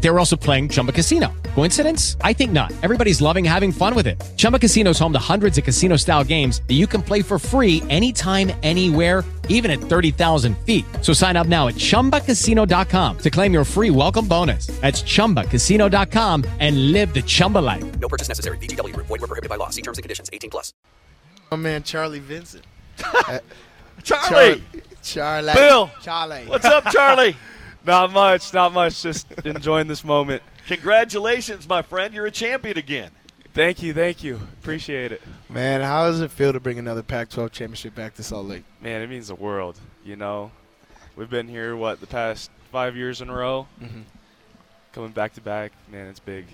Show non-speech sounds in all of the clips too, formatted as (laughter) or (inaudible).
They were also playing Chumba Casino. Coincidence? I think not. Everybody's loving having fun with it. Chumba Casino is home to hundreds of casino style games that you can play for free anytime, anywhere, even at 30,000 feet. So sign up now at chumbacasino.com to claim your free welcome bonus. That's chumbacasino.com and live the Chumba life. No purchase necessary. VGW Group. Void were prohibited by law. See terms and conditions. 18 plus. My man Charlie Vincent. (laughs) Charlie, Charlie. Bill. Charlie. what's up, Charlie? (laughs) Not much, not much. Just (laughs) enjoying this moment. Congratulations, my friend. You're a champion again. Thank you, thank you. Appreciate it. Man, how does it feel to bring another Pac-12 championship back to Salt Lake? Man, it means the world. You know, we've been here what the past five years in a row, Mhm. coming back to back. Man, it's big.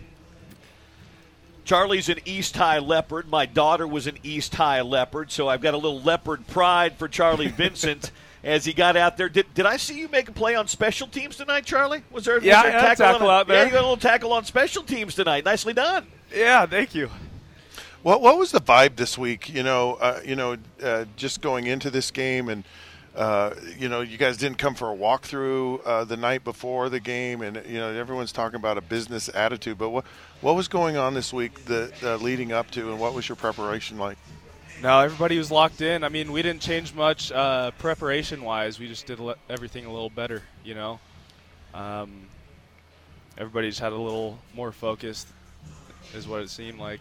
Charlie's an East High Leopard. My daughter was an East High Leopard, so I've got a little leopard pride for Charlie (laughs) Vincent as he got out there. Did, did I see you make a play on special teams tonight, Charlie? Was there, was Yeah, there I had a tackle on, out there. Yeah, you got a little tackle on special teams tonight. Nicely done. Yeah, thank you. What what was the vibe this week? You know, uh, you know, uh, just going into this game, and uh, you know, you guys didn't come for a walkthrough uh, the night before the game, and you know, everyone's talking about a business attitude. But what what was going on this week, the uh, leading up to, and what was your preparation like? No, everybody was locked in. I mean, we didn't change much uh, preparation-wise. We just did everything a little better. You know, um, had a little more focused, is what it seemed like.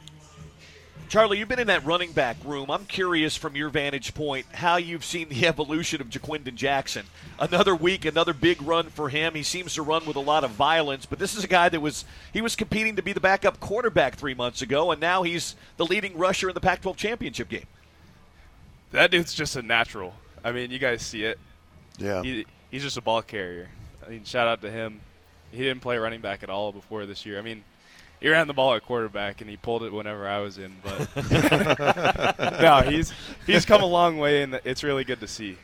Charlie, you've been in that running back room. I'm curious from your vantage point how you've seen the (laughs) evolution of Ja'Quinden Jackson. Another week, another big run for him. He seems to run with a lot of violence, but this is a guy that was he was competing to be the backup quarterback three months ago, and now he's the leading rusher in the Pac-12 championship game. That dude's just a natural. I mean, you guys see it. Yeah, He, he's just a ball carrier. I mean, shout out to him. He didn't play running back at all before this year. I mean, he ran the ball at quarterback and he pulled it whenever I was in. But (laughs) no, he's he's come a long way, and it's really good to see.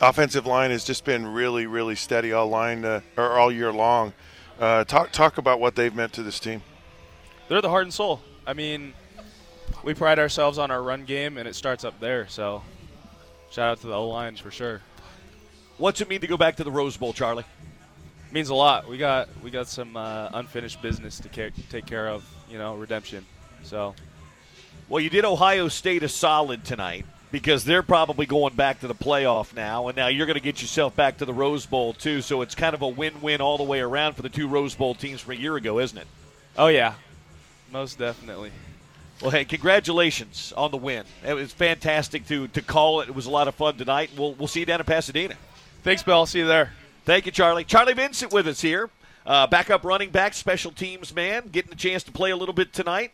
offensive line has just been really, really steady all line uh, or all year long. Uh, talk talk about what they've meant to this team. They're the heart and soul. I mean, we pride ourselves on our run game, and it starts up there. So, shout out to the O lines for sure. What's it mean to go back to the Rose Bowl, Charlie? Means a lot. We got we got some uh, unfinished business to ca- take care of. You know, redemption. So. Well, you did Ohio State a solid tonight because they're probably going back to the playoff now, and now you're going to get yourself back to the Rose Bowl too. So it's kind of a win-win all the way around for the two Rose Bowl teams from a year ago, isn't it? Oh yeah, most definitely. Well, hey, congratulations on the win. It was fantastic to to call it. It was a lot of fun tonight. We'll we'll see you down in Pasadena. Thanks, Bill. I'll see you there. Thank you, Charlie. Charlie Vincent with us here. Uh, backup running back, special teams man, getting a chance to play a little bit tonight.